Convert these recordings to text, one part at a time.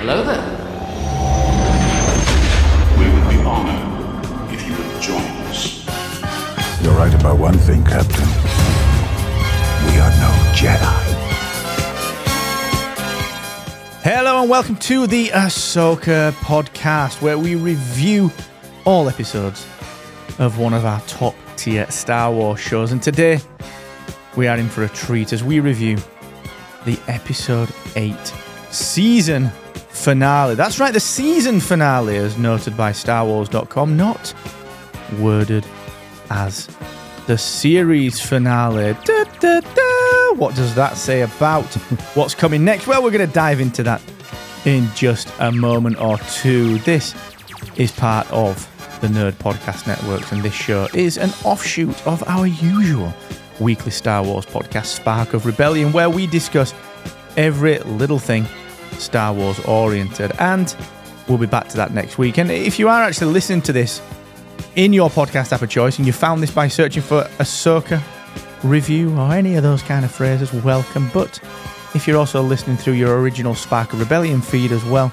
Hello there. We would be honored if you would join us. You're right about one thing, Captain. We are no Jedi. Hello and welcome to the Ahsoka podcast, where we review all episodes of one of our top tier Star Wars shows. And today we are in for a treat as we review the episode 8 season finale. That's right, the season finale, as noted by StarWars.com, not worded as the series finale. Da, da, da. What does that say about what's coming next? Well, we're going to dive into that in just a moment or two. This is part of the Nerd Podcast Network, and this show is an offshoot of our usual weekly Star Wars podcast, Spark of Rebellion, where we discuss every little thing Star Wars oriented. And we'll be back to that next week. And if you are actually listening to this in your podcast app of choice and you found this by searching for Ahsoka review or any of those kind of phrases, welcome. But if you're also listening through your original Spark of Rebellion feed as well,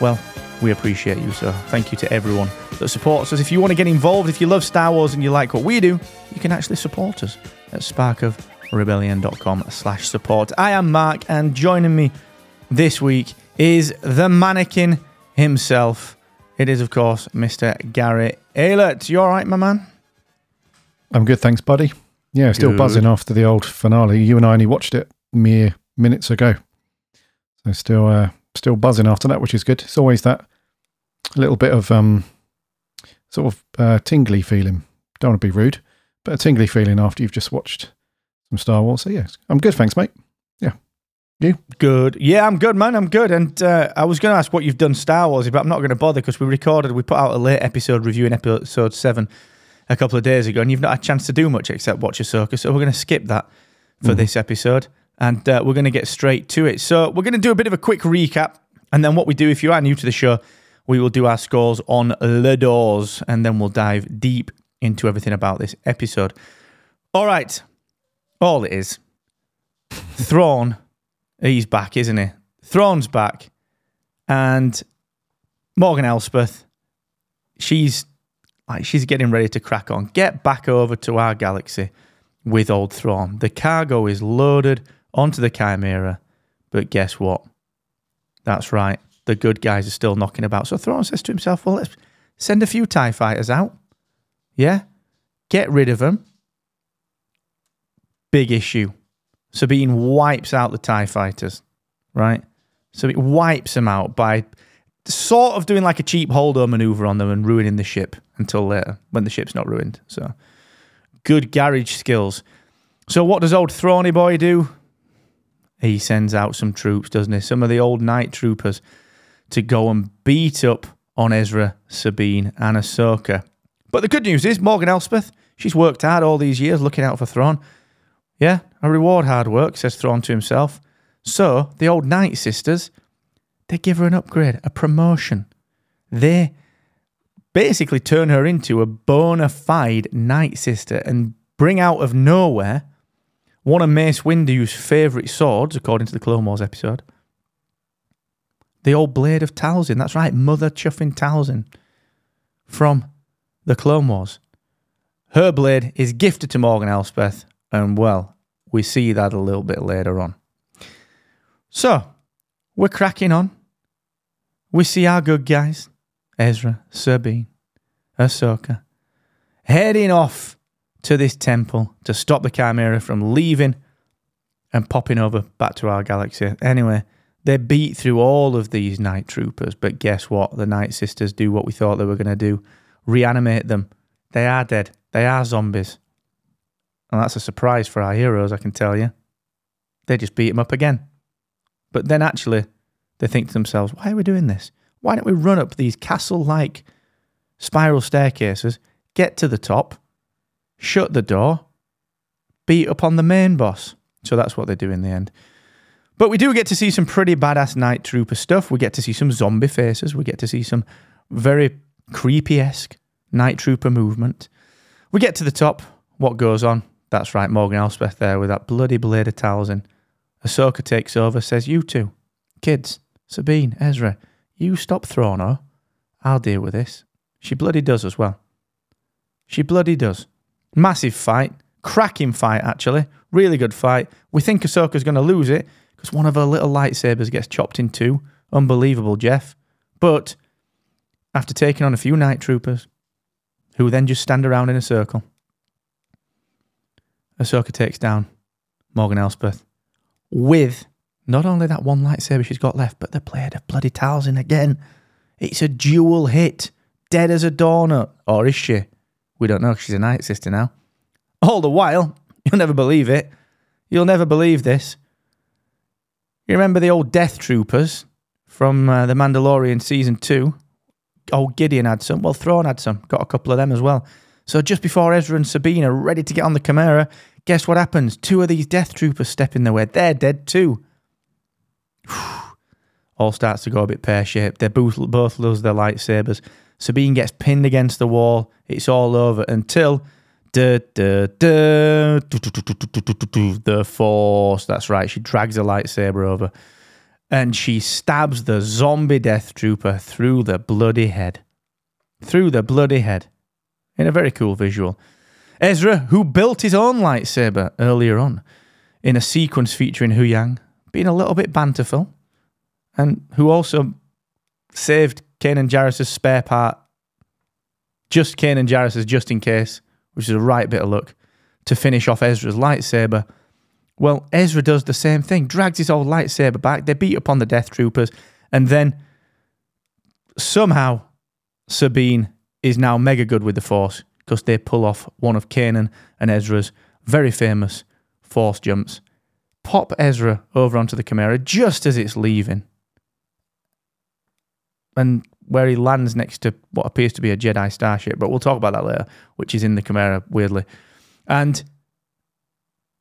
well, we appreciate you. So thank you to everyone that supports us. If you want to get involved, if you love Star Wars and you like what we do, you can actually support us at sparkofrebellion.com slash support. I am Mark and joining me this week is the mannequin himself. It is, of course, Mr. Garry Aylett. You all right, my man? I'm good, thanks, buddy. Yeah, still Good. buzzing after the old finale. You and I only watched it mere minutes ago, so still, uh, still buzzing after that, which is good. It's always that little bit of um, sort of uh, tingly feeling. Don't want to be rude, but a tingly feeling after you've just watched some Star Wars. So yeah, I'm good, thanks, mate. Good. Yeah, I'm good, man. I'm good. And uh, I was going to ask what you've done Star Wars, but I'm not going to bother because we recorded, we put out a late episode reviewing episode seven a couple of days ago, and you've not had a chance to do much except watch Ahsoka. So we're going to skip that for this episode, and uh, we're going to get straight to it. So we're going to do a bit of a quick recap, and then what we do, if you are new to the show, we will do our scores on the doors, and then we'll dive deep into everything about this episode. All right. All it is. Thrawn he's back, isn't he? Thrawn's back, and Morgan Elsbeth, she's like she's getting ready to crack on. Get back over to our galaxy with old Thrawn. The cargo is loaded onto the Chimera, but guess what? That's right. The good guys are still knocking about. So Thrawn says to himself, "Well, let's send a few Tie fighters out. Yeah, get rid of them. Big issue." Sabine wipes out the TIE fighters, right? So it wipes them out by sort of doing like a cheap holdo maneuver on them and ruining the ship until later when the ship's not ruined. So good garage skills. So what does old Thrawny boy do? He sends out some troops, doesn't he? Some of the old night troopers to go and beat up on Ezra, Sabine, and Ahsoka. But the good news is Morgan Elsbeth, she's worked hard all these years looking out for Thrawn. Yeah, I reward hard work, says Thrawn to himself. So, the old Night Sisters, they give her an upgrade, a promotion. They basically turn her into a bona fide Night Sister and bring out of nowhere one of Mace Windu's favourite swords, according to the Clone Wars episode. The old Blade of Talzin. That's right, Mother Chuffing Talzin from the Clone Wars. Her blade is gifted to Morgan Elsbeth, and well, we see that a little bit later on. So, we're cracking on. We see our good guys, Ezra, Sabine, Ahsoka, heading off to this temple to stop the Chimera from leaving and popping over back to our galaxy. Anyway, they beat through all of these night troopers, but guess what? The Night Sisters do what we thought they were going to do reanimate them. They are dead, they are zombies. And that's a surprise for our heroes, I can tell you. They just beat them up again. But then actually, they think to themselves, why are we doing this? Why don't we run up these castle like spiral staircases, get to the top, shut the door, beat up on the main boss? So that's what they do in the end. But we do get to see some pretty badass night trooper stuff. We get to see some zombie faces. We get to see some very creepy esque night trooper movement. We get to the top. What goes on? That's right, Morgan Elsbeth there with that bloody blade of Talzin. Ahsoka takes over, says, You two, kids, Sabine, Ezra, you stop throwing her. I'll deal with this. She bloody does as well. She bloody does. Massive fight. Cracking fight, actually. Really good fight. We think Ahsoka's going to lose it because one of her little lightsabers gets chopped in two. Unbelievable, Jeff. But after taking on a few night troopers, who then just stand around in a circle, Ahsoka takes down Morgan Elsbeth with not only that one lightsaber she's got left, but the blade of bloody Talzin again. It's a dual hit. Dead as a doornut. Or is she? We don't know she's a night sister now. All the while, you'll never believe it. You'll never believe this. You remember the old Death Troopers from uh, The Mandalorian season two? Old Gideon had some. Well, Thrawn had some. Got a couple of them as well. So just before Ezra and Sabine are ready to get on the Chimera, guess what happens? Two of these death troopers step in their way. They're dead too. All starts to go a bit pear shaped. They both, both lose their lightsabers. Sabine gets pinned against the wall. It's all over until the force. That's right. She drags a lightsaber over and she stabs the zombie death trooper through the bloody head. Through the bloody head. In a very cool visual. Ezra, who built his own lightsaber earlier on in a sequence featuring Huyang, being a little bit banterful, and who also saved Kanan Jarrus' spare part, just Kanan Jarrus' just in case, which is a right bit of luck, to finish off Ezra's lightsaber. Well, Ezra does the same thing, drags his old lightsaber back. They beat upon the Death Troopers, and then somehow Sabine is now mega good with the Force because they pull off one of Kanan and Ezra's very famous Force jumps. Pop Ezra over onto the Chimera just as it's leaving, and where he lands next to what appears to be a Jedi starship, but we'll talk about that later, which is in the Chimera, weirdly. And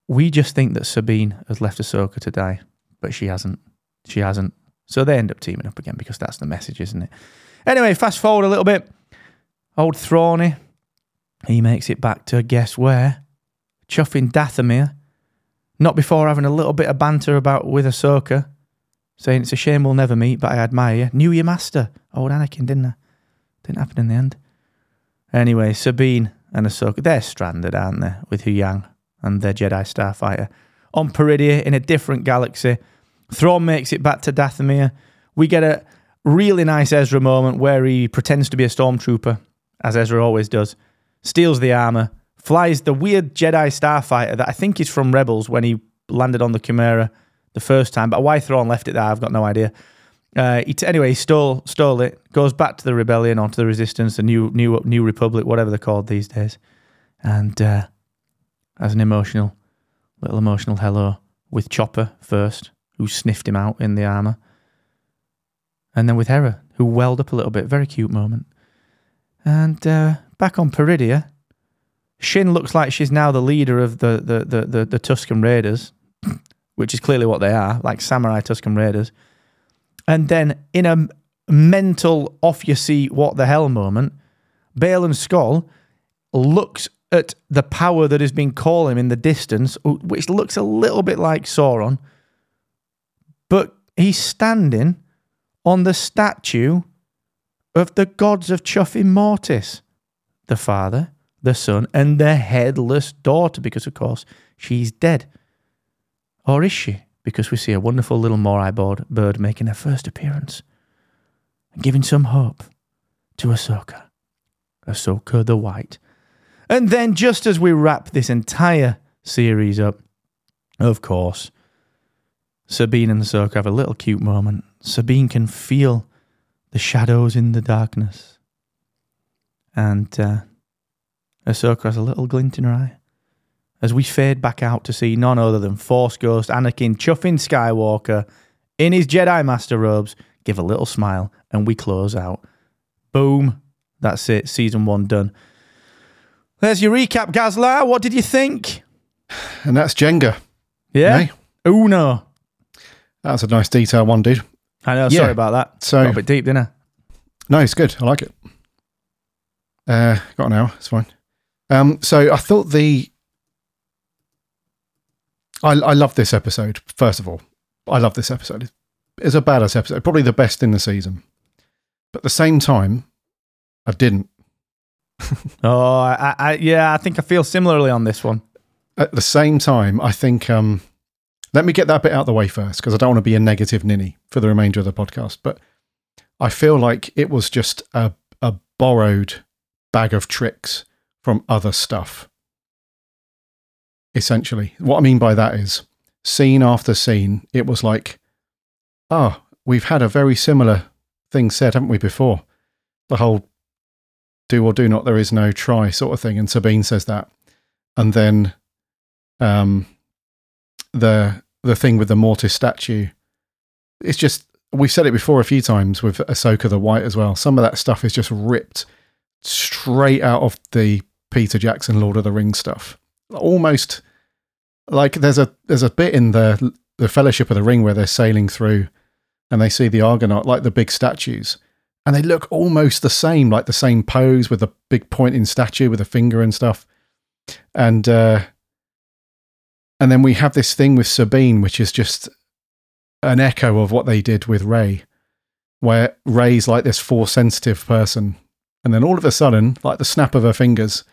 we just think that Sabine has left Ahsoka to die, but she hasn't. She hasn't. So they end up teaming up again because that's the message, isn't it? Anyway, fast forward a little bit. Old Thrawny, he makes it back to guess where? Chuffing Dathomir. Not before having a little bit of banter about with Ahsoka, saying it's a shame we'll never meet, but I admire you. Knew your master, old Anakin, didn't I? Didn't happen in the end. Anyway, Sabine and Ahsoka, they're stranded, aren't they, with Huyang and their Jedi Starfighter. On Peridea, in a different galaxy, Thrawn makes it back to Dathomir. We get a really nice Ezra moment where he pretends to be a stormtrooper, as Ezra always does, steals the armor, flies the weird Jedi Starfighter that I think is from Rebels when he landed on the Chimera the first time, but why Thrawn left it there, I've got no idea. Uh, he t- anyway, he stole stole it, goes back to the rebellion, onto the resistance, the new new new republic, whatever they're called these days, and uh, has an emotional, little emotional hello with Chopper first, who sniffed him out in the armor, and then with Hera, who welled up a little bit. Very cute moment. And uh, back on Peridea, Shin looks like she's now the leader of the the the the, the Tuscan Raiders, which is clearly what they are, like samurai Tuscan Raiders. And then in a mental off your seat, what the hell moment, Baylan Skoll looks at the power that has been calling in the distance, which looks a little bit like Sauron, but he's standing on the statue of the gods of Chuffing Mortis, the father, the son, and the headless daughter, because of course she's dead. Or is she? Because we see a wonderful little Morai bird, making her first appearance and giving some hope to Ahsoka. Ahsoka the White. And then, just as we wrap this entire series up, of course, Sabine and Ahsoka have a little cute moment. Sabine can feel the shadows in the darkness. And uh, Ahsoka has a little glint in her eye as we fade back out to see none other than Force Ghost Anakin chuffing Skywalker in his Jedi Master robes give a little smile and we close out. Boom. That's it. Season one done. There's your recap, Gazla. What did you think? And that's Jenga. Yeah. Hey. Uno. That's a nice detail one, dude. I know. Yeah. Sorry about that. So- Got a bit deep, didn't I? No, it's good. I like it. Uh, got an hour. It's fine. Um, so I thought the. I I love this episode. First of all, I love this episode. It's it's a badass episode, probably the best in the season. But at the same time, I didn't. Oh, I, I, yeah, I think I feel similarly on this one. At the same time, I think. Um, let me get that bit out of the way first, because I don't want to be a negative ninny for the remainder of the podcast. But I feel like it was just a a borrowed bag of tricks from other stuff. Essentially, what I mean by that is scene after scene, it was like, oh, we've had a very similar thing said, haven't we, before? The whole do or do not, there is no try sort of thing. And Sabine says that. And then um, the the thing with the Mortis statue, it's just, we've said it before a few times with Ahsoka the White as well. Some of that stuff is just ripped straight out of the Peter Jackson Lord of the Rings stuff. Almost like there's a there's a bit in the the Fellowship of the Ring where they're sailing through and they see the Argonath, like the big statues, and they look almost the same, like the same pose with the big pointing statue with a finger and stuff. And uh, and then we have this thing with Sabine, which is just an echo of what they did with Rey, where Rey's like this force sensitive person, and then all of a sudden, like the snap of her fingers,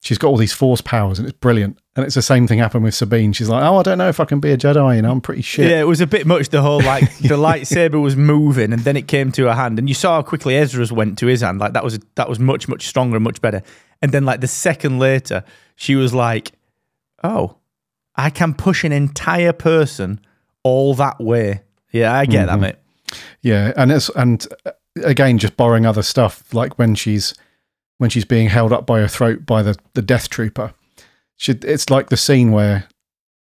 she's got all these force powers, and it's brilliant. And it's the same thing happened with Sabine. She's like, "Oh, I don't know if I can be a Jedi. You know, I'm pretty shit." Yeah, it was a bit much. The whole like the lightsaber was moving, and then it came to her hand, and you saw how quickly Ezra's went to his hand. Like that was that was much much stronger and much better. And then like the second later, she was like, "Oh, I can push an entire person all that way." Yeah, I get that, mate. Yeah, and it's and uh, again just borrowing other stuff like when she's when she's being held up by her throat by the the death trooper. She, it's like the scene where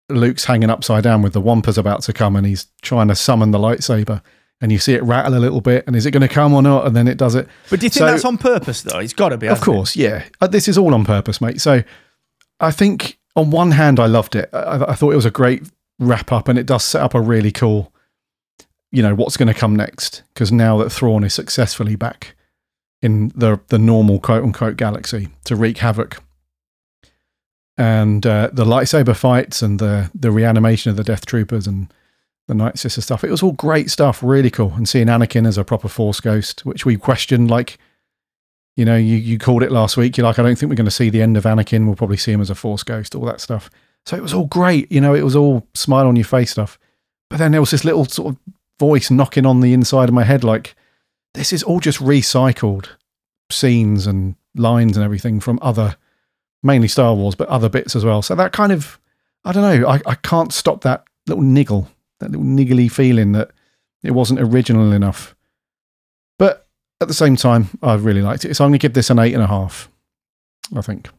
Luke's hanging upside down with the Wampas about to come and he's trying to summon the lightsaber and you see it rattle a little bit and is it going to come or not and then it does it. But do you think So- that's on purpose though? It's got to be. Of hasn't it? course, yeah. Uh, This is all on purpose, mate. So I think on one hand, I loved it. I, I thought it was a great wrap up and it does set up a really cool, you know, what's going to come next. Because now that Thrawn is successfully back in the, the normal quote unquote galaxy to wreak havoc. And uh, the lightsaber fights and the, the reanimation of the Death Troopers and the Night Sister stuff. It was all great stuff, really cool. And seeing Anakin as a proper Force ghost, which we questioned like you know, you, you called it last week. You're like, I don't think we're going to see the end of Anakin. We'll probably see him as a Force ghost, all that stuff. So it was all great. You know, it was all smile on your face stuff. But then there was this little sort of voice knocking on the inside of my head, like, this is all just recycled scenes and lines and everything from other, mainly Star Wars, but other bits as well. So that kind of, I don't know, I, I can't stop that little niggle, that little niggly feeling that it wasn't original enough. At the same time, I really liked it. So I'm going to give this an eight and a half. I think.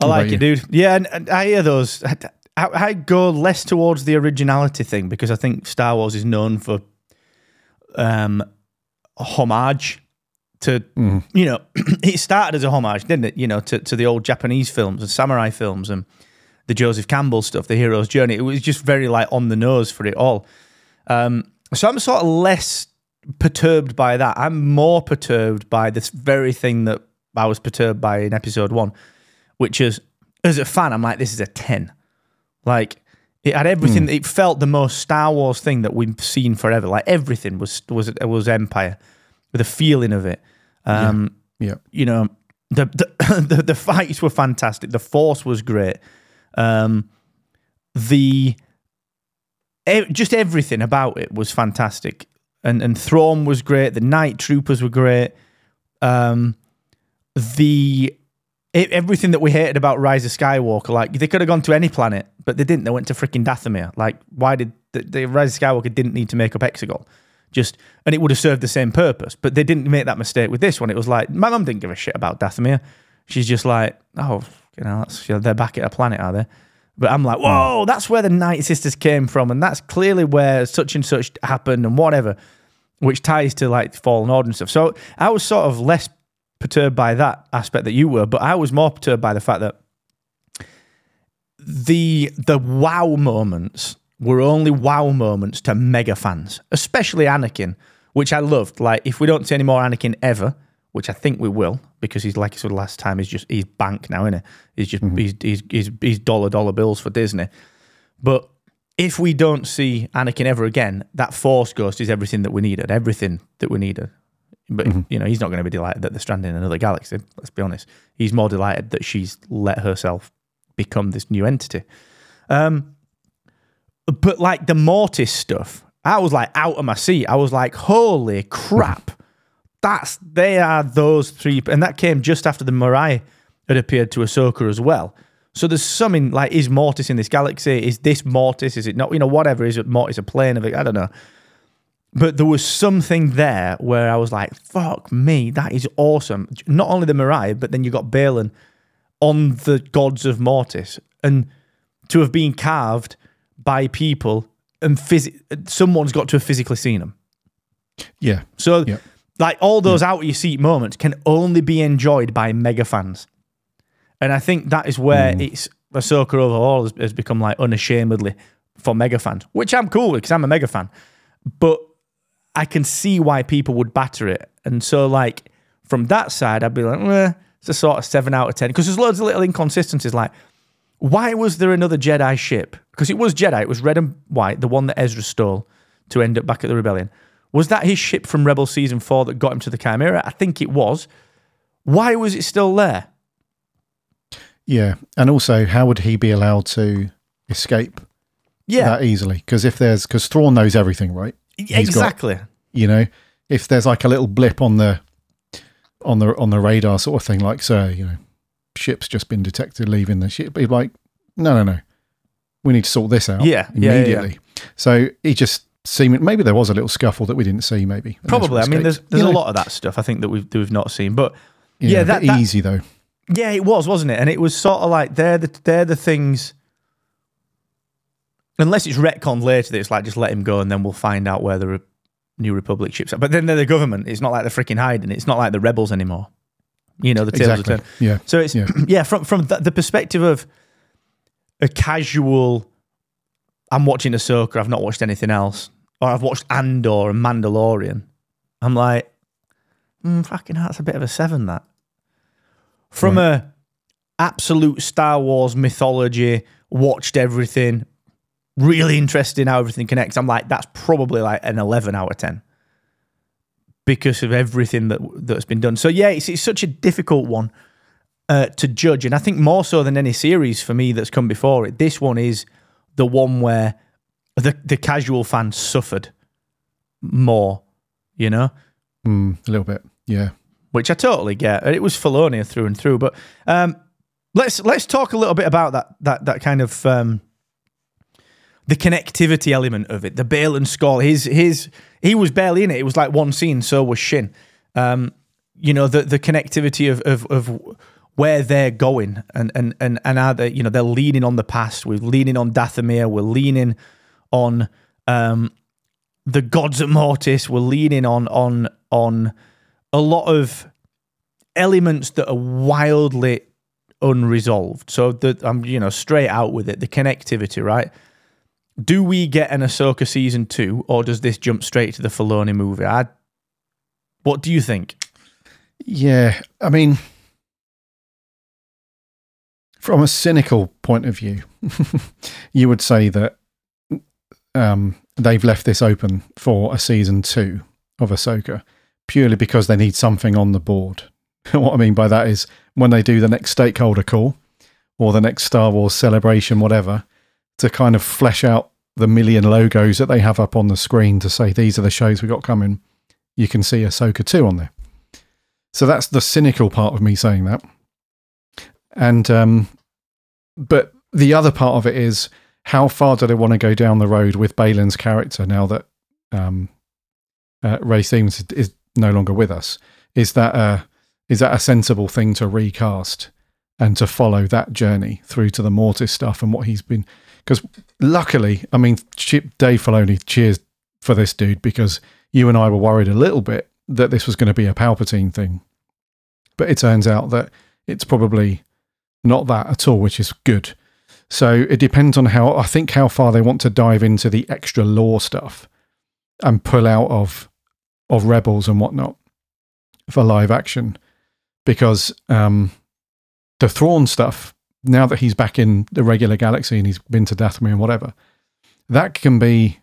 I What like it, dude. Yeah, and, and I hear those. I, I, I go less towards the originality thing because I think Star Wars is known for um, homage to, Mm. you know, it started as a homage, didn't it? You know, to, to the old Japanese films and samurai films and the Joseph Campbell stuff, the hero's journey. It was just very like on the nose for it all. Um, so I'm sort of less perturbed by that. I'm more perturbed by this very thing that I was perturbed by in episode one, which is as a fan, I'm like, this is a 10. Like, it had everything. It felt the most Star Wars thing that we've seen forever. Like everything was was was Empire, with a feeling of it. Um, Yeah. you know, the the, the the fights were fantastic. The Force was great. Um, the just everything about it was fantastic, and and Thrawn was great. The Night Troopers were great. Um, the e- everything that we hated about Rise of Skywalker, like they could have gone to any planet, but they didn't. They went to freaking Dathomir. Like, why did the, the Rise of Skywalker didn't need to make up Exegol? Just and it would have served the same purpose, but they didn't make that mistake with this one. It was like my mum didn't give a shit about Dathomir. She's just like, oh, you know, that's, you know, they're back at a planet, are they? But I'm like, hmm. whoa, that's where the Night Sisters came from, and that's clearly where such and such happened, and whatever, which ties to like Fallen Order and stuff. So I was sort of less perturbed by that aspect that you were, but I was more perturbed by the fact that the the wow moments were only wow moments to mega fans, especially Anakin, which I loved. Like, if we don't see any more Anakin ever, which I think we will, because he's like I said last time, he's just he's bank now, isn't he? He's just he's, he's he's he's dollar dollar bills for Disney. But if we don't see Anakin ever again, that Force Ghost is everything that we needed, everything that we needed. But you know, he's not going to be delighted that they're stranded in another galaxy. Let's be honest. He's more delighted that she's let herself become this new entity. Um, but like the Mortis stuff, I was like out of my seat. I was like, holy crap. That's they are those three, and that came just after the Morai had appeared to Ahsoka as well. So there's something like is Mortis in this galaxy? Is this Mortis? Is it not? You know, whatever is it Mortis a plane of it? I don't know. But there was something there where I was like, fuck me, that is awesome. Not only the Morai, but then you got Baylan on the gods of Mortis. And to have been carved by people and phys- someone's got to have physically seen them. Yeah. So, Yeah. Like all those out of your seat moments can only be enjoyed by mega fans, and I think that is where it's Ahsoka overall has, has become like unashamedly for mega fans, which I'm cool with because I'm a mega fan, but I can see why people would batter it, and so like from that side, I'd be like, eh, it's a sort of seven out of ten because there's loads of little inconsistencies like. Why was there another Jedi ship? Because it was Jedi, it was red and white, the one that Ezra stole to end up back at the rebellion. Was that his ship from Rebel season four that got him to the Chimera? I think it was. Why was it still there? Yeah. And also, how would he be allowed to escape Yeah, that easily? Because if there's, because Thrawn knows everything, right? got- exactly. You know, if there's like a little blip on the, on the, on the radar sort of thing, like, sir, you know, ship's just been detected leaving the ship. He'd be like, no, no, no. We need to sort this out Yeah, yeah, yeah, immediately. So he just seemed, maybe there was a little scuffle that we didn't see, maybe. Probably. I mean, there's there's You a know, lot of that stuff I think that we've that we've not seen, but Yeah, yeah, that- that- easy though. yeah, it was, wasn't it? And it was sort of like they're the they're the things. Unless it's retconned later, that it's like just let him go and then we'll find out where the Re- New Republic ships are. But then they're the government. It's not like they're freaking hiding. It's not like the rebels anymore. You know, the tails Exactly. are turned. Yeah. So it's Yeah. yeah, from from the perspective of a casual. I'm watching Ahsoka. I've not watched anything else, or I've watched Andor and Mandalorian. I'm like, mm, fucking, hell, that's a bit of a seven. That from a absolute Star Wars mythology, watched everything, really interested in how everything connects. I'm like, that's probably like an 11 out of 10 because of everything that that's been done. So yeah, it's, it's such a difficult one uh, to judge, and I think more so than any series for me that's come before it, this one is the one where the the casual fan suffered more, you know, Mm, a little bit. Yeah. which I totally get. It was Felonia through and through, but um, let's let's talk a little bit about that that that kind of um, the connectivity element of it. The Baylan Skoll, his his he was barely in it. It was like one scene. So was Shin. Um, you know the the connectivity of of, of where they're going and and and and are they you know they're leaning on the past. We're leaning on Dathomir. We're leaning on um, the gods of Mortis. We're leaning on on on a lot of elements that are wildly unresolved. So that I'm you know straight out with it. The connectivity, right? Do we get an Ahsoka season two, or does this jump straight to the Filoni movie? I, what do you think? Yeah, I mean, from a cynical point of view, you would say that um, they've left this open for a season two of Ahsoka purely because they need something on the board. what I mean by that is when they do the next stakeholder call or the next Star Wars celebration, whatever, to kind of flesh out the million logos that they have up on the screen to say these are the shows we got coming. You can see Ahsoka 2 on there. So that's the cynical part of me saying that. And um but the other part of it is how far do they want to go down the road with Baylan's character now that um uh, Ray Stevens is no longer with us? Is that a is that a sensible thing to recast and to follow that journey through to the Mortis stuff and what he's been? Because luckily, I mean, Chip Dave Filoni, cheers for this dude because you and I were worried a little bit that this was going to be a Palpatine thing, but it turns out that it's probably not that at all, which is good. So it depends on how I think how far they want to dive into the extra lore stuff and pull out of of rebels and whatnot for live action, because um, the Thrawn stuff now that he's back in the regular galaxy and he's been to Dathomir and whatever, that can be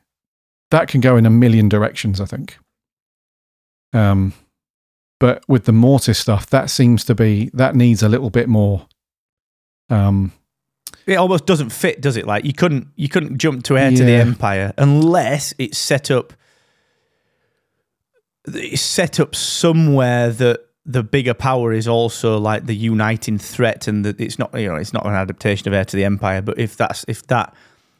that can go in a million directions. I think. Um, but with the Mortis stuff, that seems to be that needs a little bit more. Um, It almost doesn't fit, does it? Like you couldn't you couldn't jump to heir to the empire unless it's set up. It's set up somewhere that the bigger power is also like the uniting threat, and that it's not you know it's not an adaptation of heir to the empire. But if that's if that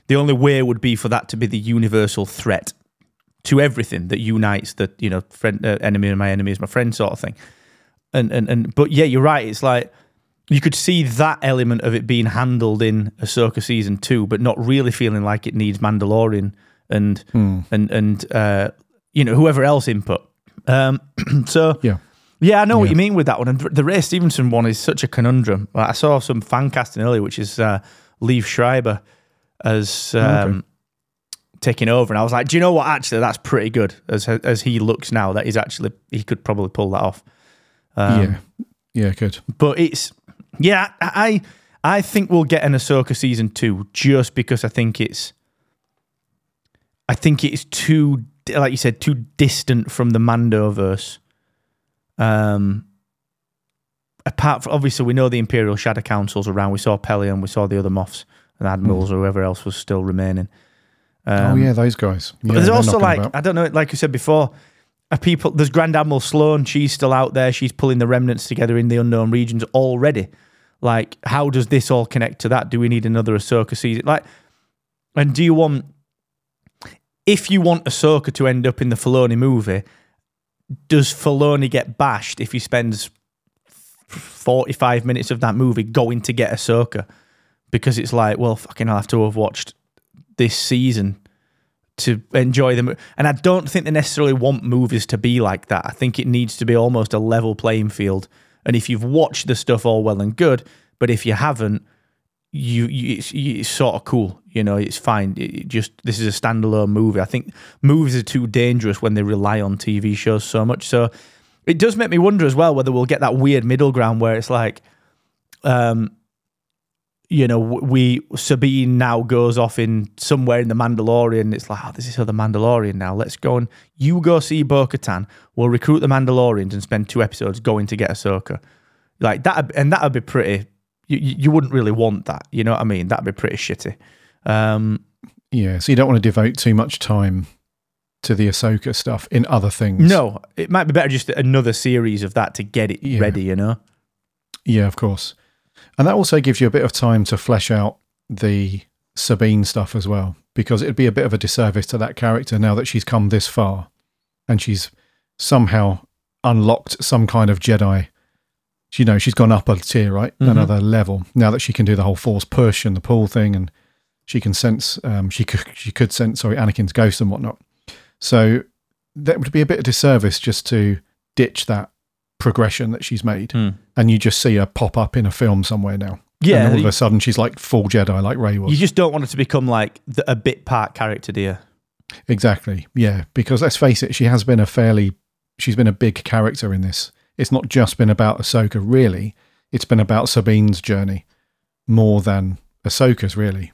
the only way would be for that to be the universal threat to everything that unites the you know friend uh, enemy and my enemy is my friend sort of thing. And and and but yeah, you're right. It's like you could see that element of it being handled in Ahsoka season two, but not really feeling like it needs Mandalorian and Hmm. and and uh, you know whoever else input. Um, so yeah, yeah, I know what you mean with that one. And the Ray Stevenson one is such a conundrum. I saw some fan casting earlier, which is uh, Liev Schreiber as um, taking over, and I was like, do you know what? Actually, that's pretty good. As as he looks now, that is actually he could probably pull that off. Um, yeah, yeah. Good. but it's yeah, I I think we'll get an Ahsoka season two just because I think it's I think it's too like you said too distant from the Mandoverse. Um, apart from obviously we know the Imperial Shadow Council's around. We saw Pellaeon, we saw the other Moffs and Admirals or whoever else was still remaining. Um, oh yeah, those guys. Yeah, but there's also like about. I don't know, like you said before, people. There's Grand Admiral Sloane. She's still out there. She's pulling the remnants together in the unknown regions already. Like, how does this all connect to that? Do we need another Ahsoka season? Like, and do you want? If you want Ahsoka to end up in the Filoni movie, does Filoni get bashed if he spends 45 minutes of that movie going to get Ahsoka? Because it's like, well, fucking, I'll have to have watched this season to enjoy them. And I don't think they necessarily want movies to be like that. I think it needs to be almost a level playing field. And if you've watched the stuff all well and good, but if you haven't, you, you, it's, it's sort of cool. You know, it's fine. It it just this is a standalone movie. I think movies are too dangerous when they rely on TV shows so much. So it does make me wonder as well whether we'll get that weird middle ground where it's like, um, you know, we Sabine now goes off in somewhere in the Mandalorian. It's like, oh, this is the Mandalorian now. Let's go and you go see Bo Katan. We'll recruit the Mandalorians and spend two episodes going to get Ahsoka. Like that, and that'd be pretty. You, you you wouldn't really want that. You know what I mean? That'd be pretty shitty. Um, Yeah, so you don't want to devote too much time to the Ahsoka stuff in other things. no, it might be better just another series of that to get it Yeah. ready. You know? Yeah, of course. And that also gives you a bit of time to flesh out the Sabine stuff as well, because it'd be a bit of a disservice to that character now that she's come this far and she's somehow unlocked some kind of Jedi. You know, she's gone up a tier, right? Mhm. Another level. Now that she can do the whole force push and the pull thing, and she can sense, um, she could, she could sense, sorry, Anakin's ghost and whatnot. So that would be a bit of disservice just to ditch that progression that she's made hmm. and you just see her pop up in a film somewhere now. Yeah, and all of a sudden she's like full Jedi, like Ray was. You just don't want it to become like the, a bit part character, do you? exactly, yeah. Because let's face it, she has been a fairly, she's been a big character in this. It's not just been about Ahsoka, really. It's been about Sabine's journey more than Ahsoka's, really,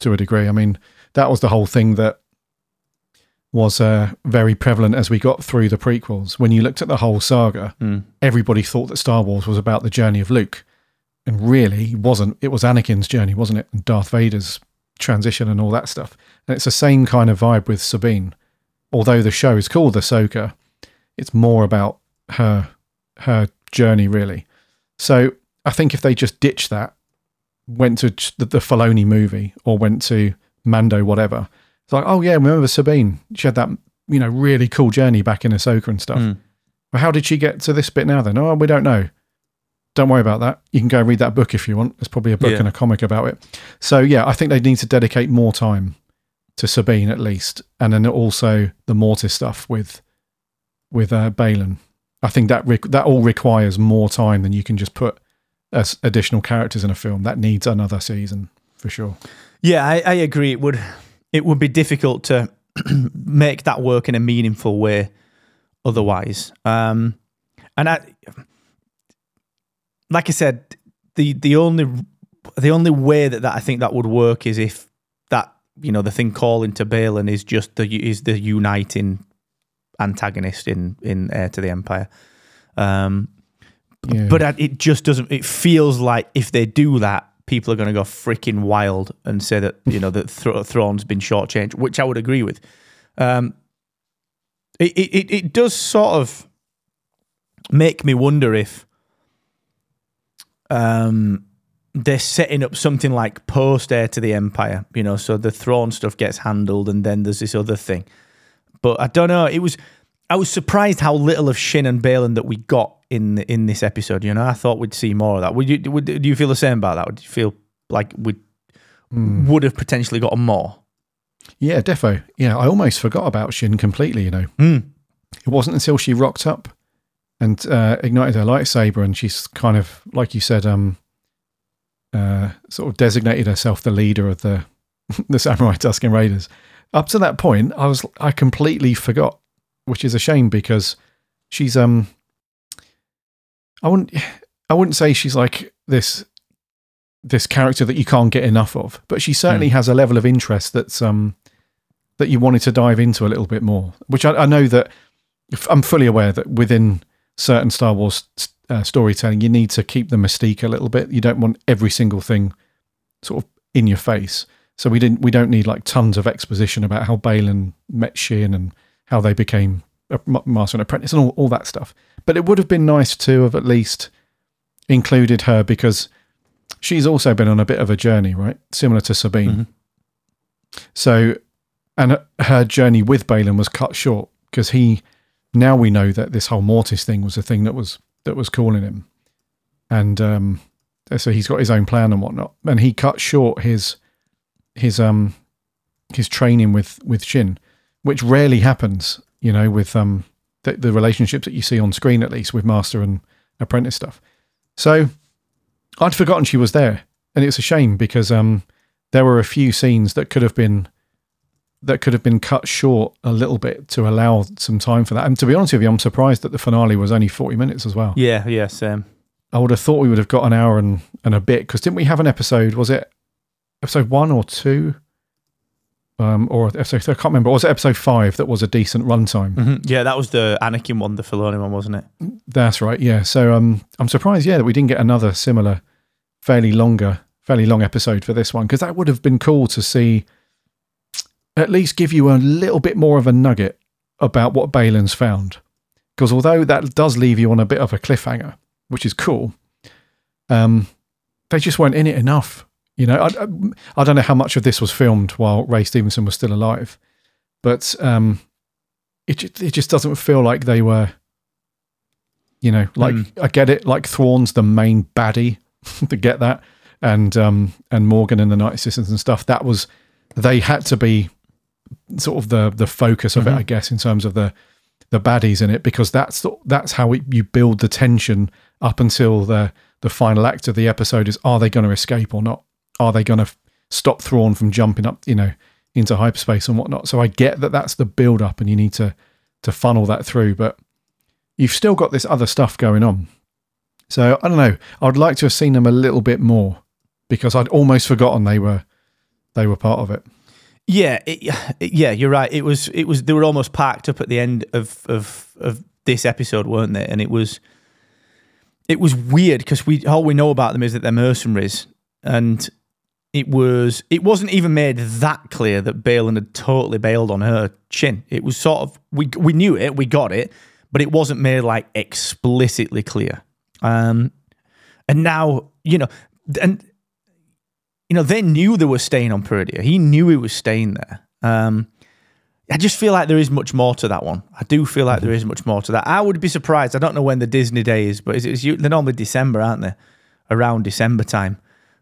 to a degree. I mean, that was the whole thing that was uh, very prevalent as we got through the prequels. When you looked at the whole saga, Hmm. everybody thought that Star Wars was about the journey of Luke. And really, it wasn't. It was Anakin's journey, wasn't it? And Darth Vader's transition and all that stuff. And it's the same kind of vibe with Sabine. Although the show is called Ahsoka, it's more about her her journey, really. So I think if they just ditched that, went to the, the Filoni movie or went to Mando, whatever, it's like, oh yeah, remember Sabine? She had that you know really cool journey back in Ahsoka and stuff. Mm. Well, how did she get to this bit now then? Oh, we don't know. Don't worry about that. You can go read that book if you want. There's probably a book Yeah. and a comic about it. So yeah, I think they need to dedicate more time to Sabine at least, and then also the Mortis stuff with with uh, Baylan. I think that re- that all requires more time than you can just put as additional characters in a film. That needs another season for sure. Yeah, I, I agree. It would it would be difficult to make that work in a meaningful way otherwise. Um, and I, like I said, the the only the only way that, that I think that would work is if that you know the thing calling to Baylan is just the is the uniting antagonist in in Heir to the Empire. Um, Yeah. but it just doesn't. It feels like if they do that, people are going to go freaking wild and say that you know that Thro- Thrawn's been shortchanged, which I would agree with. Um, it, it it- it does sort of make me wonder if um they're setting up something like post heir to the empire, you know, so the Thrawn stuff gets handled and then there's this other thing. But I don't know. It was I was surprised how little of Shin and Baylan that we got in in this episode. You know, I thought we'd see more of that. Would you? Would, do you feel the same about that? Would you feel like we would have potentially gotten more? Yeah, defo. Yeah, I almost forgot about Shin completely. You know, Hmm. it wasn't until she rocked up and uh, ignited her lightsaber, and she's kind of like you said, um, uh, sort of designated herself the leader of the the Samurai Tusken Raiders. Up to that point, I was I completely forgot, which is a shame because she's um, I wouldn't I wouldn't say she's like this this character that you can't get enough of, but she certainly has a level of interest that's um that you wanted to dive into a little bit more. Which I, I know that if- I'm fully aware that within certain Star Wars uh, storytelling, you need to keep the mystique a little bit. You don't want every single thing sort of in your face. So we didn't we don't need like tons of exposition about how Baylan met Shin and how they became a master and apprentice and all, all that stuff. But it would have been nice to have at least included her because she's also been on a bit of a journey, right? Similar to Sabine. So, and her journey with Baylan was cut short because he, now we know that this whole Mortis thing was a thing that was that was calling him, and um, so he's got his own plan and whatnot, and he cut short his his um his training with with Shin, which rarely happens, you know, with um the, the relationships that you see on screen at least with master and apprentice stuff. So I'd forgotten she was there, and it's a shame because um, there were a few scenes that could have been that could have been cut short a little bit to allow some time for that. And to be honest with you, I'm surprised that the finale was only 40 minutes as well. Yeah, yeah, same. I would have thought we would have got an hour and, and a bit because didn't we have an episode? Was it episode one or two? Um, or episode, I can't remember. Or was it episode five that was a decent runtime? Mhm. Yeah, that was the Anakin one, the Filoni one, wasn't it? That's right. Yeah. So um, I'm surprised. Yeah, that we didn't get another similar, fairly longer, fairly long episode for this one because that would have been cool to see. At least give you a little bit more of a nugget about what Baylan's found, because although that does leave you on a bit of a cliffhanger, which is cool, um, they just weren't in it enough. You know, I, I, I don't know how much of this was filmed while Ray Stevenson was still alive, but um, it it just doesn't feel like they were you know, like I get it, like Thrawn's the main baddie to get that, and um and Morgan and the Night Sisters and stuff. That was they had to be sort of the the focus of it, I guess, in terms of the the baddies in it, because that's the, that's how it, you build the tension up until the the final act of the episode is: are they going to escape or not? Are they going to f- stop Thrawn from jumping up, you know, into hyperspace and whatnot? So I get that that's the build up, and you need to to funnel that through, but you've still got this other stuff going on. So I don't know. I'd like to have seen them a little bit more because I'd almost forgotten they were they were part of it. Yeah, it, yeah, you're right. It was, it was. They were almost parked up at the end of of of this episode, weren't they? And it was, it was weird because we all we know about them is that they're mercenaries, and it was, it wasn't even made that clear that Baylan had totally bailed on her Shin. It was sort of we we knew it, we got it, but it wasn't made like explicitly clear. Um, and now you know, and you know, they knew they were staying on Peridea. He knew he was staying there. Um, I just feel like there is much more to that one. I do feel like there is much more to that. I would be surprised. I don't know when the Disney day is, but it's, it's they're normally December, aren't they? Around December time,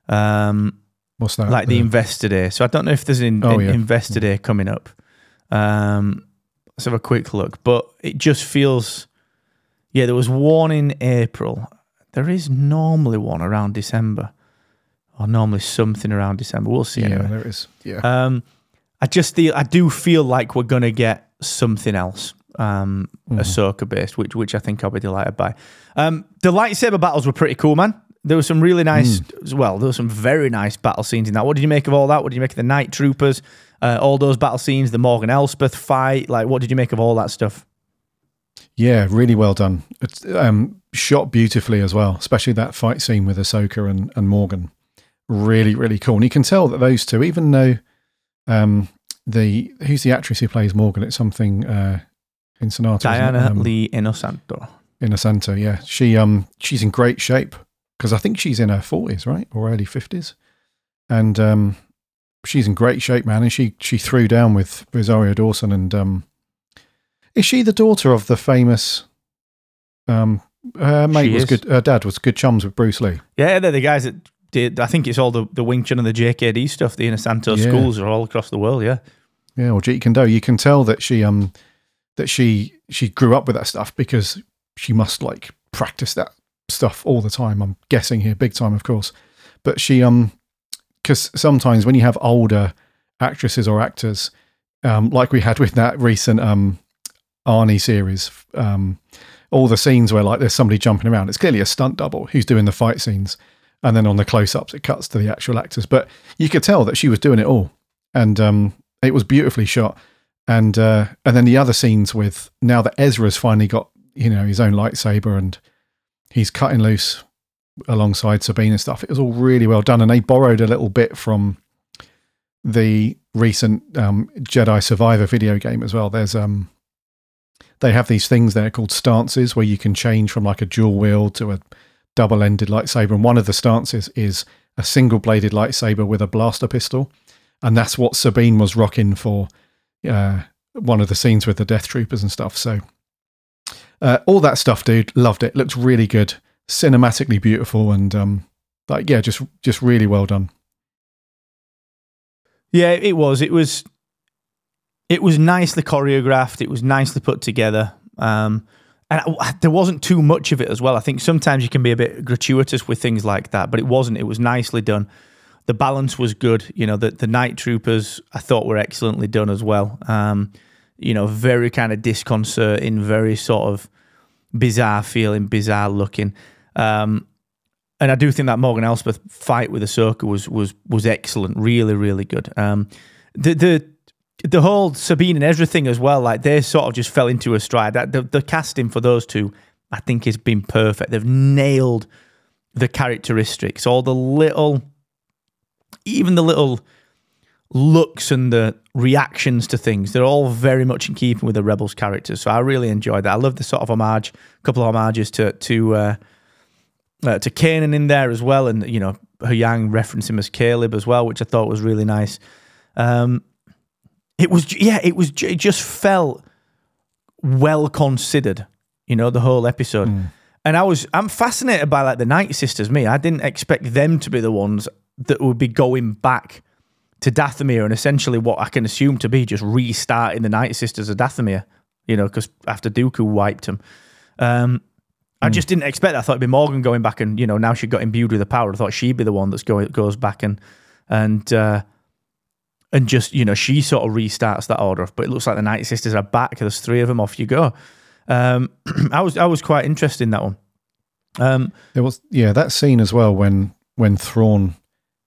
um, What's that? like the Investor Day. So I don't know if there's an, Oh, yeah. Investor Day coming up. Um, let's have a quick look. But it just feels, yeah, there was one in April. There is normally one around December, or normally something around December. We'll see. yeah, anyway. there is. Yeah. Um, I just feel I do feel like we're gonna get something else, um, Ahsoka based, which which I think I'll be delighted by. Um, the lightsaber battles were pretty cool, man. There were some really nice, well, there were some very nice battle scenes in that. What did you make of all that? What did you make of the night troopers? Uh, all those battle scenes, the Morgan Elsbeth fight. Like, what did you make of all that stuff? Yeah, really well done. It's um, shot beautifully as well, especially that fight scene with Ahsoka and, and Morgan. Really, really cool. And you can tell that those two, even though um, the who's the actress who plays Morgan, it's something uh, in Sonata. Diana Um, Lee Inosanto. Innocenta, yeah, she um she's in great shape because I think she's in her forties, right, or early fifties, and um she's in great shape, man. And she she threw down with Rosario Dawson, and um is she the daughter of the famous um her mate She was is. good. Her dad was good chums with Bruce Lee. Yeah, they're the guys that did. I think it's all the, the Wing Chun and the JKD stuff. The Inosanto Yeah. schools are all across the world. Yeah. Yeah, or Jeet Kune Do. You can tell that she um that she she grew up with that stuff because she must like practice that stuff all the time. I'm guessing here, big time, of course. But she um because sometimes when you have older actresses or actors, um, like we had with that recent um Arnie series, um, all the scenes where like there's somebody jumping around, it's clearly a stunt double who's doing the fight scenes. And then on the close ups, it cuts to the actual actors. But you could tell that she was doing it all. And um, it was beautifully shot. And uh, and then the other scenes with now that Ezra's finally got you know his own lightsaber and he's cutting loose alongside Sabine and stuff. It was all really well done, and they borrowed a little bit from the recent um, Jedi Survivor video game as well. There's um they have these things there called stances where you can change from like a dual wield to a double-ended lightsaber, and one of the stances is a single-bladed lightsaber with a blaster pistol, and that's what Sabine was rocking for uh, one of the scenes with the Death Troopers and stuff. So uh, all that stuff, dude, loved it. Looked really good, cinematically beautiful, and um, like yeah, just just really well done. Yeah, it was. It was. It was nicely choreographed. It was nicely put together. Um, and I- there wasn't too much of it as well. I think sometimes you can be a bit gratuitous with things like that, but it wasn't. It was nicely done. The balance was good. You know, the the night troopers I thought were excellently done as well. Um, you know, very kind of disconcerting, very sort of bizarre feeling, bizarre looking. Um, and I do think that Morgan Elsbeth fight with Ahsoka was was was excellent, really, really good. Um, the the the whole Sabine and Ezra thing as well, like they sort of just fell into a stride. That the, the casting for those two, I think, has been perfect. They've nailed the characteristics, all the little, even the little looks and the reactions to things. They're all very much in keeping with the Rebels characters. So I really enjoyed that. I love the sort of homage, a couple of homages to to. Uh, uh, to Kanan in there as well, and you know, Yang referenced him as Caleb as well, which I thought was really nice. Um, it was, yeah, it was. It just felt well considered, you know, the whole episode. And I was, I'm fascinated by like the Night Sisters. Me, I didn't expect them to be the ones that would be going back to Dathomir and essentially what I can assume to be just restarting the Night Sisters of Dathomir. You know, because after Dooku wiped them. Um, I just didn't expect that. I thought it'd be Morgan going back, and you know now she got imbued with the power. I thought she'd be the one that's going goes back and and uh, and just you know she sort of restarts that order. But it looks like the Night Sisters are back. There's three of them. Off you go. Um, I was I was quite interested in that one. Um, There was yeah that scene as well when when Thrawn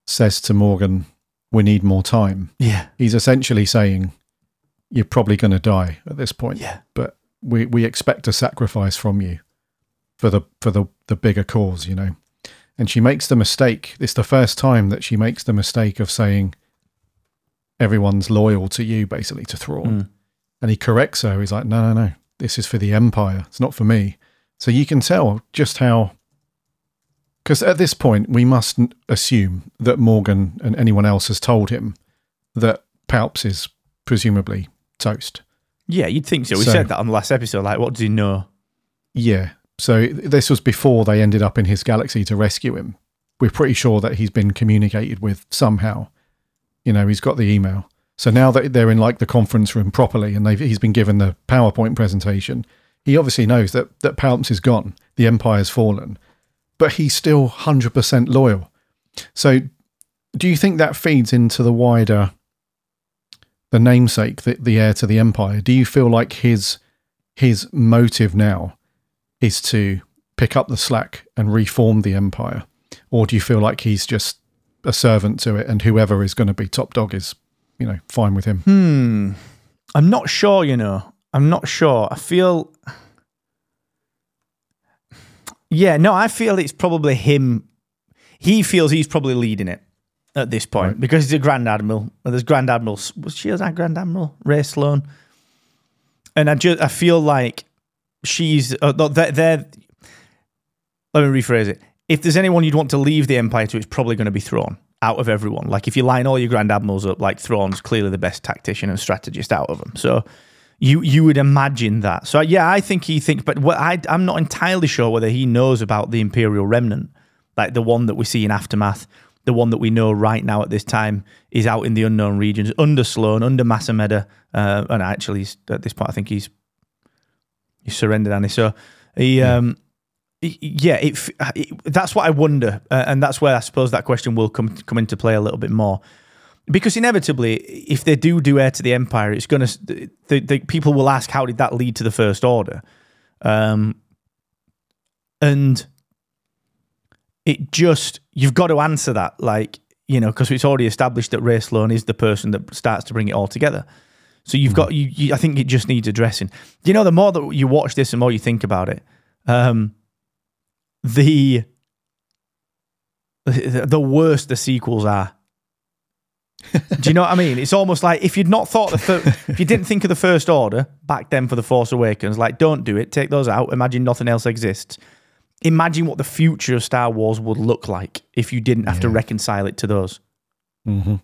says to Morgan, "We need more time." yeah, He's essentially saying, "You're probably going to die at this point, yeah, but we we expect a sacrifice from you for the for the the bigger cause," you know. And she makes the mistake. It's the first time that she makes the mistake of saying, "Everyone's loyal to you," basically to Thrawn. Mm. And he corrects her. He's like, "No, no, no. This is for the Empire. It's not for me." So you can tell just how because at this point, we must assume that Morgan and anyone else has told him that Palps is presumably toast. yeah. You'd think so. We So- said that on the last episode. Like, what does he know? Yeah. So this was before they ended up in his galaxy to rescue him. We're pretty sure that he's been communicated with somehow. You know, he's got the email. So now that they're in like the conference room properly and they've, he's been given the PowerPoint presentation, he obviously knows that, that Palps is gone. The Empire's fallen. But he's still 100% loyal. So do you think that feeds into the wider, the namesake, the, the heir to the Empire? Do you feel like his his motive now is to pick up the slack and reform the empire. or do you feel like he's just a servant to it, and whoever is going to be top dog is, you know, fine with him? Hmm. I'm not sure, you know. I'm not sure. I feel. Yeah, no, I feel it's probably him. He feels he's probably leading it at this point Right. because he's a Grand Admiral. There's Grand Admiral. Was she a Grand Admiral? Rae Sloane. And I just I feel like she's uh, they're, they're. Let me rephrase it. If there's anyone you'd want to leave the Empire to, it's probably going to be Thrawn out of everyone. Like if you line all your Grand Admirals up, like Thrawn's clearly the best tactician and strategist out of them. So you you would imagine that. So yeah, I think he thinks, but what I I'm not entirely sure whether he knows about the Imperial Remnant, like the one that we see in Aftermath, the one that we know right now at this time is out in the unknown regions under Sloane, under Mas Amedda, uh, and actually he's, at this point I think he's he's surrendered, Annie. So he. Um, yeah, it, it, that's what I wonder, uh, and that's where I suppose that question will come come into play a little bit more because inevitably, if they do do heir to the empire, it's going to the, the people will ask, how did that lead to the first order? Um, and it just you've got to answer that, like you know, because it's already established that Rae Sloane is the person that starts to bring it all together. So you've got you, you. I think it just needs addressing. You know, the more that you watch this, the more you think about it. Um, the the the worse the sequels are. Do you know what I mean? It's almost like if you'd not thought the if you didn't think of the first order back then for the Force Awakens, like don't do it, take those out, imagine nothing else exists. Imagine what the future of Star Wars would look like if you didn't have to reconcile it to those. hmm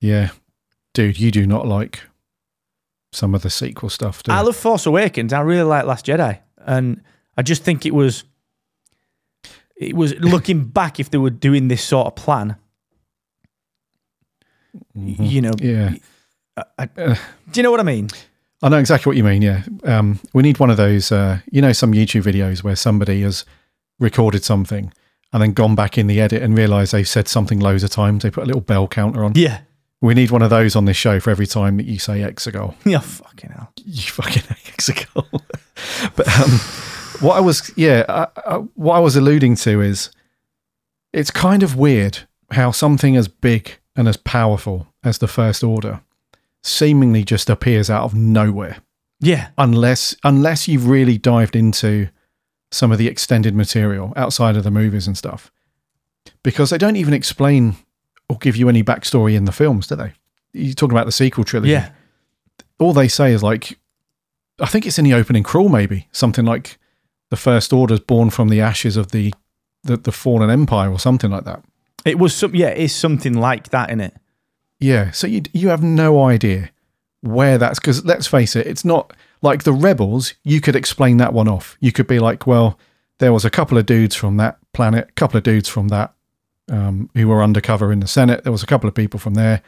Yeah, dude, you do not like some of the sequel stuff. Do you? I love Force Awakens. I really like Last Jedi, and I just think it was it was looking back if they were doing this sort of plan. You know, yeah, I- do you know what I mean? I know exactly what you mean. Yeah, um, we need one of those. Uh, you know, some YouTube videos where somebody has recorded something and then gone back in the edit and realised they've said something loads of times. They put a little bell counter on. Yeah, We need one of those on this show for every time that you say exegol. yeah, fucking hell. You fucking exegol. but um, what I was, yeah, I, I, what I was alluding to is, it's kind of weird how something as big and as powerful as the First Order seemingly just appears out of nowhere. Yeah, unless unless you've really dived into some of the extended material outside of the movies and stuff. Because they don't even explain or give you any backstory in the films do they? You're talking about the sequel trilogy. Yeah, all they say is like i think it's in the opening crawl maybe something like the first order's born from the ashes of the the, the fallen empire or something like that it was some. Yeah, it's something like that in it. Yeah, so you you have no idea where that's because let's face it, it's not like the rebels. You could explain that one off. You could be like, well, there was a couple of dudes from that planet, a couple of dudes from that um, who were undercover in the Senate. There was a couple of people from there.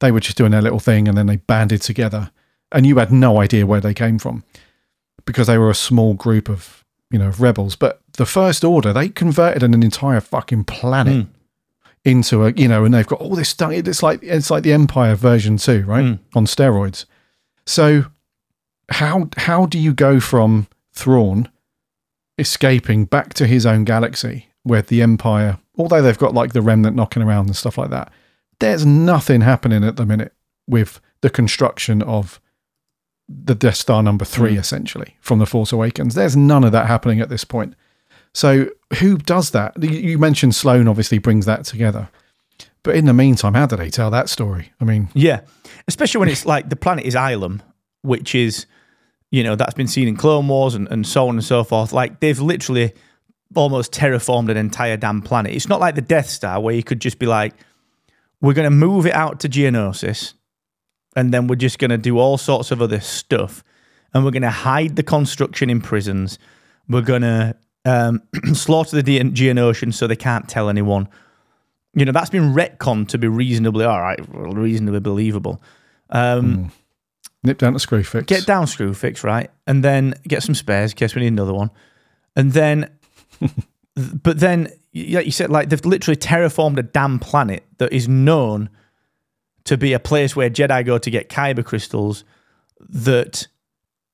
They were just doing their little thing, and then they banded together, and you had no idea where they came from because they were a small group of you know of rebels. But the First Order, they converted an entire fucking planet Mm. Into a you know, and they've got all this stuff. It's like it's like the Empire version two, right, Mm. on steroids. So how how do you go from Thrawn escaping back to his own galaxy where the Empire? Although they've got like the remnant knocking around and stuff like that, there's nothing happening at the minute with the construction of the Death Star number three, Mm. essentially from the Force Awakens. There's none of that happening at this point. So who does that? You- mentioned Sloane obviously brings that together. But in the meantime, how do they tell that story? I mean, Yeah, especially when it's like the planet is Ilum, which is, you know, that's been seen in Clone Wars and, and so on and so forth. Like they've literally almost terraformed an entire damn planet. It's not like the Death Star where you could just be like, we're going to move it out to Geonosis and then we're just going to do all sorts of other stuff and we're going to hide the construction in prisons. We're going to um, slaughter the Ge- Geonosians so they can't tell anyone. You know, that's been retconned to be reasonably, all right, reasonably believable. Um, nip down to Screwfix. Get down Screwfix, right? And then get some spares in case we need another one. And then, but then, you said, like they've literally terraformed a damn planet that is known to be a place where Jedi go to get kyber crystals that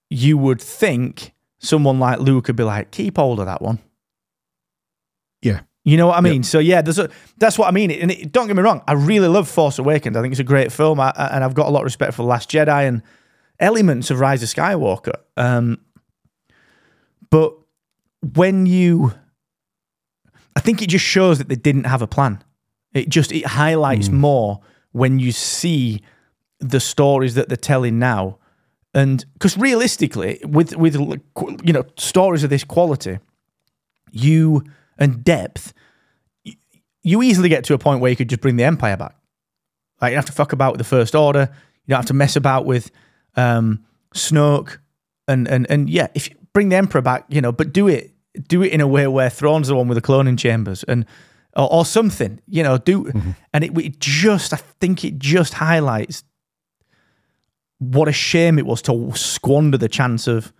you would think someone like Lou could be like, keep hold of that one. Yeah. You know what I mean? So yeah, there's a, that's what I mean. And it, don't get me wrong, I really love Force Awakens. I think it's a great film, I, and I've got a lot of respect for The Last Jedi and elements of Rise of Skywalker. Um, but when you, I think it just shows that they didn't have a plan. It just it highlights more when you see the stories that they're telling now, and because realistically, with with you know stories of this quality, you and depth, you easily get to a point where you could just bring the Empire back. Like you don't have to fuck about with the First Order. You don't have to mess about with um, Snoke, and and and yeah, if you bring the Emperor back, you know, but do it do it in a way where Thrawn's the one with the cloning chambers and or, or something, you know, do and it, it just I think it just highlights what a shame it was to squander the chance of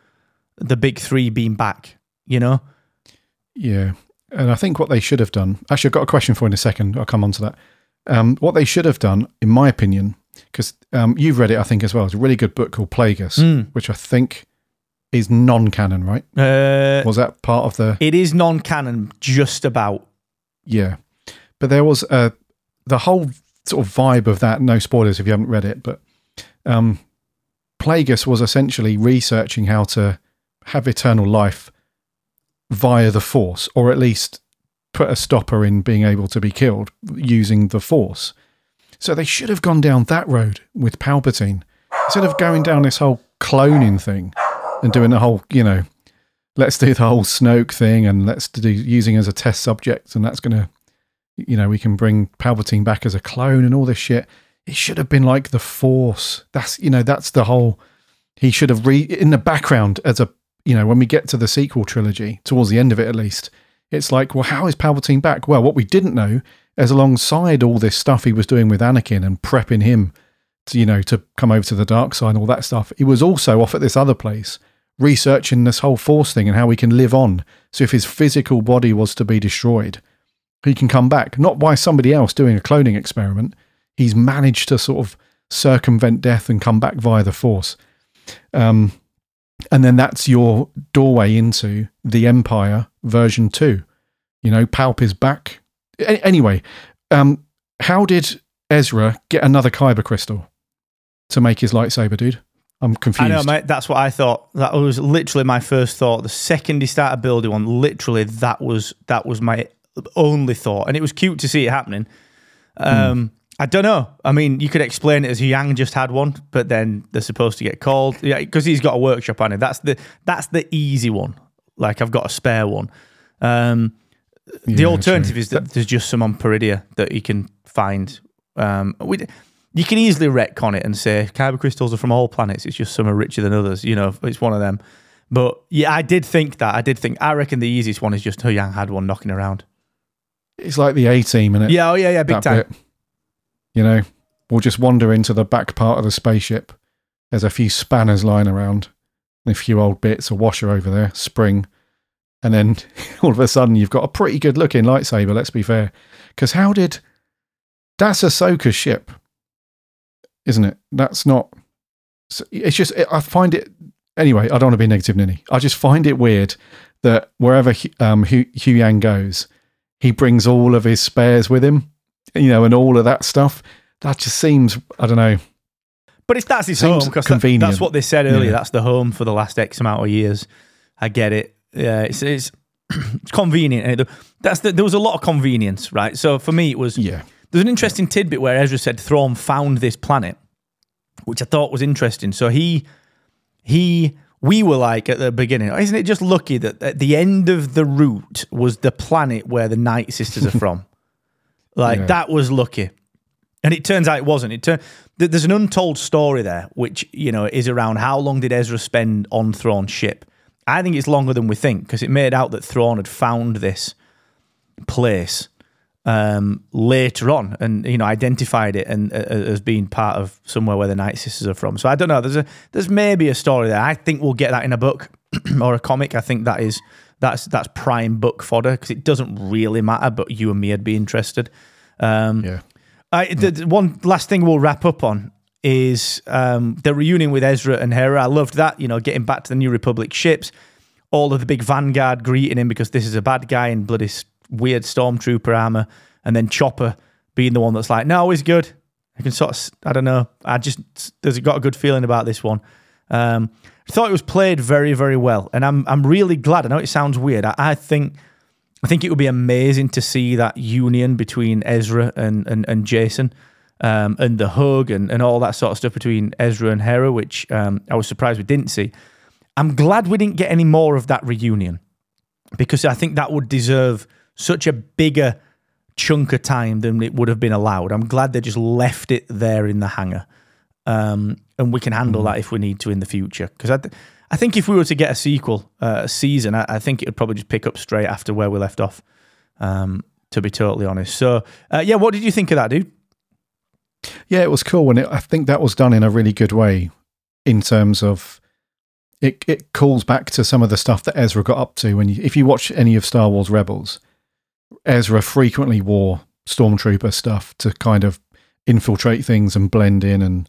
the big three being back. You know, Yeah. And I think what they should have done, actually, I've got a question for you in a second. I'll come on to that. Um, what they should have done, in my opinion, because um, you've read it, I think, as well. It's a really good book called Plagueis, which I think is non canon, right? uh, Was that part of the. it is non-canon, just about. Yeah. But there was uh, the whole sort of vibe of that. No spoilers if you haven't read it, but um, Plagueis was essentially researching how to have eternal life via the Force, or at least put a stopper in being able to be killed using the Force. So they should have gone down that road with Palpatine instead of going down this whole cloning thing and doing the whole, you know, let's do the whole Snoke thing and let's do using as a test subject and that's going to, you know, we can bring Palpatine back as a clone and all this shit. It should have been like the Force. That's, you know, that's the whole, he should have re, in the background as a, you know, when we get to the sequel trilogy, towards the end of it at least, it's like, well, how is Palpatine back? Well, what we didn't know is alongside all this stuff he was doing with Anakin and prepping him to, you know, to come over to the dark side and all that stuff, he was also off at this other place researching this whole force thing and how he can live on. So if his physical body was to be destroyed, he can come back, not by somebody else doing a cloning experiment. He's managed to sort of circumvent death and come back via the force. Um, and then that's your doorway into the Empire version two. You know, Palp is back. A- anyway, um, how did Ezra get another Kyber crystal to make his lightsaber, dude? I'm confused. I know, mate. That's what I thought. That was literally my first thought. The second he started building one, literally that was that was my only thought, and it was cute to see it happening. Um, I don't know. I mean, you could explain it as Yang just had one, but then they're supposed to get called, yeah, because he's got a workshop on it. That's the that's the easy one. Like I've got a spare one. Um, the Yeah, alternative true. is that there's just some on Peridea that you can find. Um, we, you can easily retcon it and say kyber crystals are from all planets. It's just some are richer than others. You know, it's one of them. But yeah, I did think that. I did think. I reckon the easiest one is just Huyang had one knocking around. It's like the A team, and it? Yeah, oh yeah, yeah, big that time. bit. You know, we'll just wander into the back part of the spaceship. There's a few spanners lying around, and a few old bits, a washer over there, spring, and then all of a sudden you've got a pretty good looking lightsaber. Let's be fair, because how did that's Ahsoka's ship, isn't it? That's not. It's just I find it anyway. I don't want to be negative, Ninny. I just find it weird that wherever um, Hu Yang goes, he brings all of his spares with him, you know, and all of that stuff. That just seems, I don't know. But it's that's his Seems home because convenient. that's what they said earlier. Yeah. That's the home for the last X amount of years. I get it. Yeah, it's it's, it's convenient. and it- That's the, there was a lot of convenience, right? So for me, it was Yeah. There's an interesting tidbit where Ezra said Thrawn found this planet, which I thought was interesting. So he, he, we were like at the beginning, isn't it just lucky that at the end of the route was the planet where the Night Sisters are from? Like Yeah. that was lucky, and it turns out it wasn't. It turned th- there's an untold story there, which you know is around how long did Ezra spend on Thrawn's ship. I think it's longer than we think because it made out that Thrawn had found this place um, later on, and you know identified it and uh, as being part of somewhere where the Night Sisters are from. So I don't know. There's a there's maybe a story there. I think we'll get that in a book or a comic. I think that is that's that's prime book fodder because it doesn't really matter, but you and me would be interested. Um, Yeah. I, the, the one last thing we'll wrap up on is um, the reunion with Ezra and Hera. I loved that. You know, getting back to the New Republic ships, all of the big Vanguard greeting him because this is a bad guy in bloody weird stormtrooper armor, and then Chopper being the one that's like, no, he's good. I can sort of, I don't know. I just there's got a good feeling about this one. Um, I thought it was played very, very well, and I'm I'm really glad. I know it sounds weird. I, I think I think it would be amazing to see that union between Ezra and and, and Jacen. Um, and the hug and, and all that sort of stuff between Ezra and Hera, which um, I was surprised we didn't see. I'm glad we didn't get any more of that reunion because I think that would deserve such a bigger chunk of time than it would have been allowed. I'm glad they just left it there in the hangar. Um, and we can handle that if we need to in the future. Because I, th- I think if we were to get a sequel, uh, a season, I, I think it would probably just pick up straight after where we left off, um, to be totally honest. So, uh, yeah, what did you think of that, dude? Yeah, it was cool, and it, I think that was done in a really good way in terms of it. It calls back to some of the stuff that Ezra got up to. When if you watch any of Star Wars Rebels, Ezra frequently wore stormtrooper stuff to kind of infiltrate things and blend in and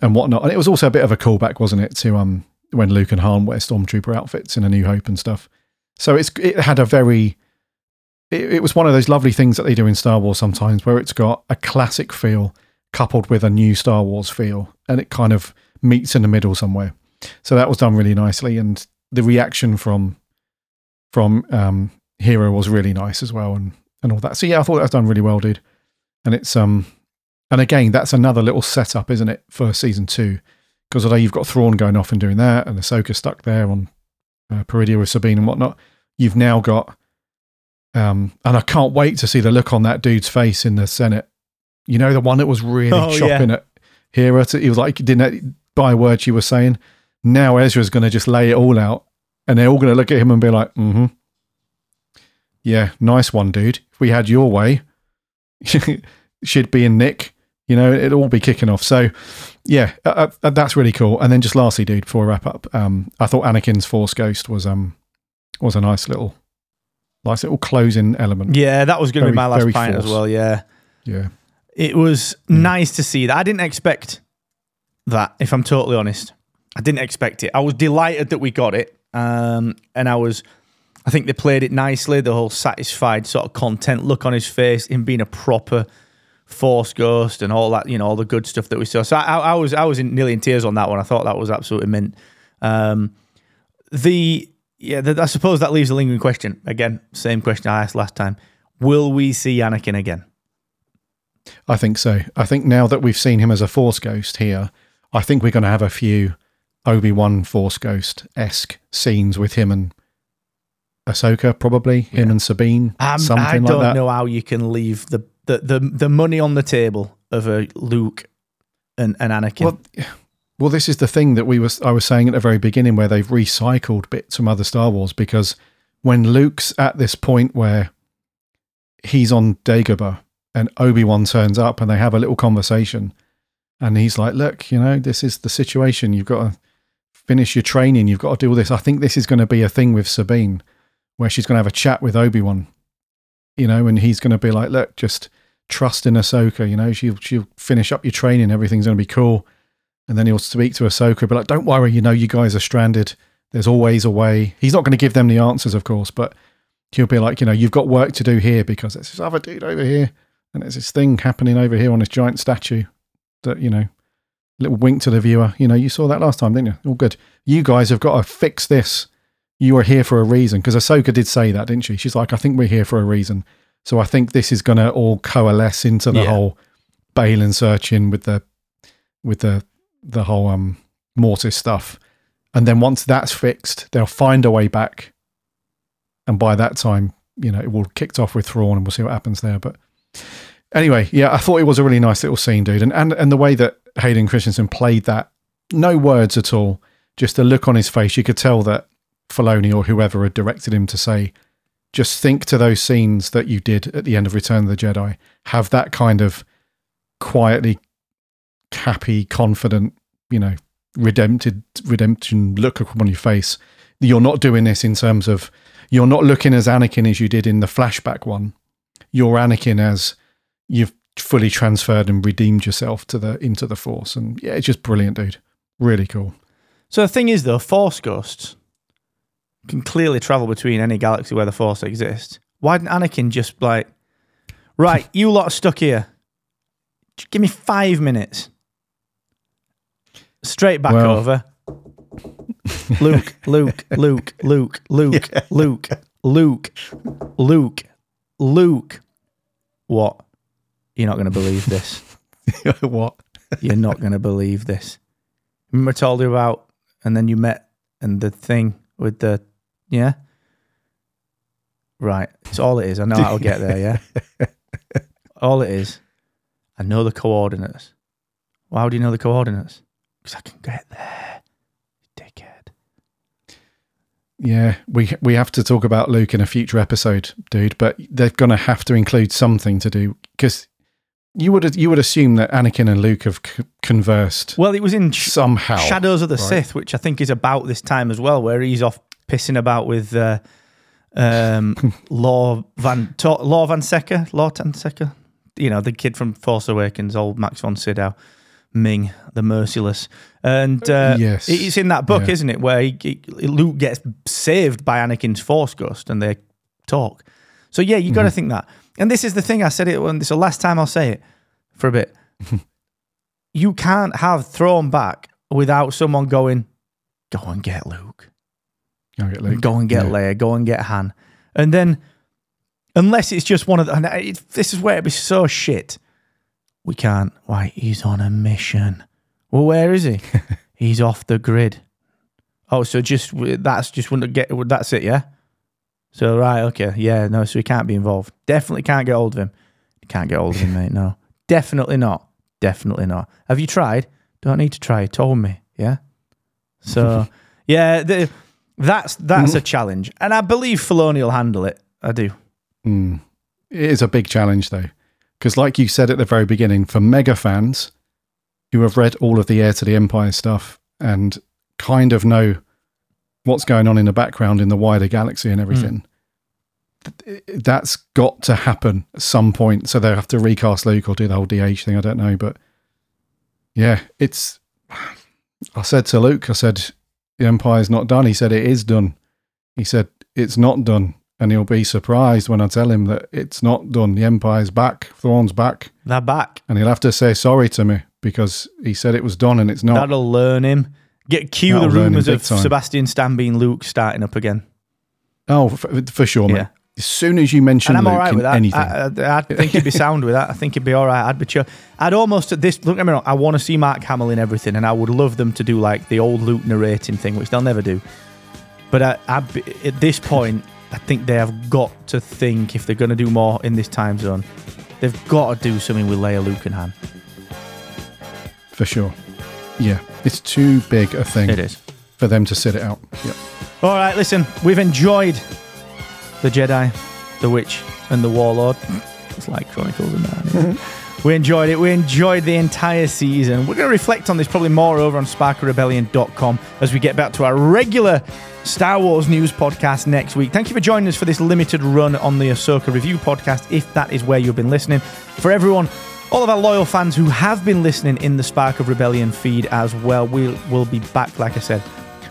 and whatnot. And it was also a bit of a callback, wasn't it, to um when Luke and Han wear stormtrooper outfits in A New Hope and stuff. So it's it had a very it, it was one of those lovely things that they do in Star Wars sometimes, where it's got a classic feel coupled with a new Star Wars feel, and it kind of meets in the middle somewhere. So that was done really nicely, and the reaction from from um, Hera was really nice as well, and and all that. So yeah, I thought that was done really well, dude. And it's um, and again, that's another little setup, isn't it, for season two? Because although you've got Thrawn going off and doing that, and Ahsoka stuck there on uh, Peridea with Sabine and whatnot, you've now got um, and I can't wait to see the look on that dude's face in the Senate. You know, the one that was really Oh, chopping yeah. at Hera. To, he was like, didn't buy a word she was saying. Now Ezra's going to just lay it all out, and they're all going to look at him and be like, "Mm-hmm, yeah, nice one, dude. If we had your way, she'd be in Nick. You know, it'll all be kicking off. So, yeah, uh, uh, that's really cool. And then just lastly, dude, before we wrap up, um, I thought Anakin's Force Ghost was um was a nice little, nice little closing element. Yeah, that was going to be my last point as well. Yeah. Yeah. It was nice to see that. I didn't expect that, if I'm totally honest. I didn't expect it. I was delighted that we got it. Um, and I was, I think they played it nicely. The whole satisfied, sort of content look on his face, him being a proper force ghost and all that, you know, all the good stuff that we saw. So I, I was, I was in, nearly in tears on that one. I thought that was absolutely mint. Um, the, yeah, the, I suppose that leaves a lingering question. Again, same question I asked last time. Will we see Anakin again? I think so. I think now that we've seen him as a Force Ghost here, I think we're going to have a few Obi Wan Force Ghost esque scenes with him and Ahsoka, probably him and Sabine, Um, something I don't that. know how you can leave the, the, the, the money on the table of a Luke and, and Anakin. Well, well, this is the thing that we was I was saying at the very beginning, where they've recycled bits from other Star Wars because when Luke's at this point where he's on Dagobah and Obi Wan turns up and they have a little conversation, and he's like, "Look, you know, this is the situation. You've got to finish your training. You've got to do all this." I think this is going to be a thing with Sabine, where she's going to have a chat with Obi Wan, you know, and he's going to be like, "Look, just." Trust in Ahsoka, you know, she'll she'll finish up your training, everything's gonna be cool. And then he'll speak to Ahsoka, but like, don't worry, you know, you guys are stranded. There's always a way. He's not going to give them the answers, of course, but he'll be like, you know, you've got work to do here because there's this other dude over here, and there's this thing happening over here on this giant statue that, you know, little wink to the viewer. You know, you saw that last time, didn't you? All good. You guys have got to fix this. You are here for a reason. Because Ahsoka did say that, didn't she? She's like, I think we're here for a reason. So I think this is going to all coalesce into the Yeah. whole Baylan searching with the with the the whole um Mortis stuff. And then once that's fixed, they'll find a way back. And by that time, you know, it will kicked off with Thrawn and we'll see what happens there. But anyway, yeah, I thought it was a really nice little scene, dude. And and, and the way that Hayden Christensen played that, no words at all, just a look on his face, you could tell that Filoni or whoever had directed him to say, just think to those scenes that you did at the end of Return of the Jedi. Have that kind of quietly happy, confident, you know, redempted redemption look on your face. You're not doing this in terms of you're not looking as Anakin as you did in the flashback one. You're Anakin as you've fully transferred and redeemed yourself to the into the Force, and yeah, it's just brilliant, dude. Really cool. so the thing is, though, Force ghosts can clearly travel between any galaxy where the Force exists. Why didn't Anakin just like, right, you lot are stuck here. Just give me five minutes. Straight back well. over. Luke, Luke, Luke, Luke, Luke, yeah. Luke, Luke, Luke, Luke. What? You're not going to believe this. what? You're not going to believe this. Remember I told you about, and then you met, and the thing with the yeah? Right. It's all it is. I know how to get there, yeah? all it is, I know the coordinates. Well, how do you know the coordinates? Because I can get there. Dickhead. Yeah, we we have to talk about Luke in a future episode, dude. But they're gonna have to include something to do because you would you would assume that Anakin and Luke have c- conversed Well, it was in Sh- somehow. Shadows of the right? Sith, which I think is about this time as well, where he's off pissing about with uh, um, Law Van to- Law Van Secker, Law Van Secker, you know, the kid from Force Awakens, old Max von Sydow, Ming, the Merciless, and uh, Yes. it's in that book, Yeah. isn't it, where he, he- Luke gets saved by Anakin's Force Ghost, and they talk. So yeah, you got to think that. And this is the thing I said it when this is the last time I'll say it for a bit. you can't have Thrawn back without someone going, go and get Luke, Go get Luke. go and get Yeah. Leia, go and get Han, and then unless it's just one of the, and it's, this is where it'd be so shit. We can't. Why? He's on a mission. Well, where is he? he's off the grid. Oh, so just that's just wouldn't get. That's it, yeah. So right, okay, yeah, no, so he can't be involved. Definitely can't get hold of him. Can't get hold of him, mate. No, definitely not. Definitely not. Have you tried? Don't need to try. You told me, yeah. So yeah, the, that's that's a challenge, and I believe Filoni will handle it. I do. Mm. It is a big challenge though, because like you said at the very beginning, for mega fans who have read all of the Heir to the Empire stuff and kind of know what's going on in the background in the wider galaxy and everything. th- That's got to happen at some point. So they'll have to recast Luke or do the whole DH thing. I don't know. But yeah, it's. I said to Luke, I said, the Empire's not done. He said, it is done. He said, it's not done. And he'll be surprised when I tell him that it's not done. The Empire's back, Thrawn's back. They're back. And he'll have to say sorry to me because he said it was done and it's not. That'll learn him. Get cue the That'll him rumors of time. Sebastian Stan being Luke starting up again. Oh, for, for sure, mate. Yeah. As soon as you mention and I'm Luke all right with that. anything, I, I, I think he'd be sound with that. I think he'd be all right. I'd be chill. I'd almost at this. Don't get me wrong. I want to see Mark Hamill in everything, and I would love them to do like the old Luke narrating thing, which they'll never do. But I, I'd be, at this point, I think they have got to think if they're going to do more in this time zone, they've got to do something with Leia, Luke, and Han. for sure. Yeah, it's too big a thing It is. for them to sit it out. Yeah. All right, listen, we've enjoyed the Jedi, the Witch, and the Warlord. It's like Chronicles of Narnia. we enjoyed it. We enjoyed the entire season. We're going to reflect on this probably more over on sparkofrebellion.com as we get back to our regular Star Wars news podcast next week. Thank you for joining us for this limited run on the Ahsoka review podcast, if that is where you've been listening. For everyone, all of our loyal fans who have been listening in the Spark of Rebellion feed as well, we'll, we'll be back, like I said,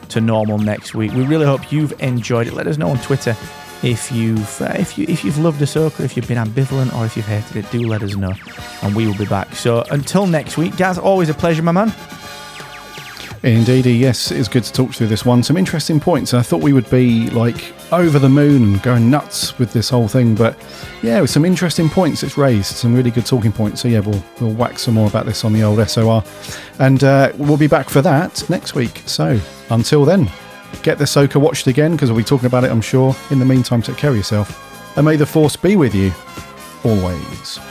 to normal next week. We really hope you've enjoyed it. Let us know on Twitter if you've uh, if you if you've loved Ahsoka, if you've been ambivalent, or if you've hated it. Do let us know, and we will be back. So until next week, Gaz, always a pleasure, my man. Indeed, yes, it's good to talk through this one. Some interesting points. I thought we would be like over the moon going nuts with this whole thing, but yeah, with some interesting points it's raised, some really good talking points. So yeah, we'll we'll whack some more about this on the old SOR, and uh, we'll be back for that next week. So until then, get the Soka watched again because we'll be talking about it, I'm sure. In the meantime, take care of yourself, and may the Force be with you always.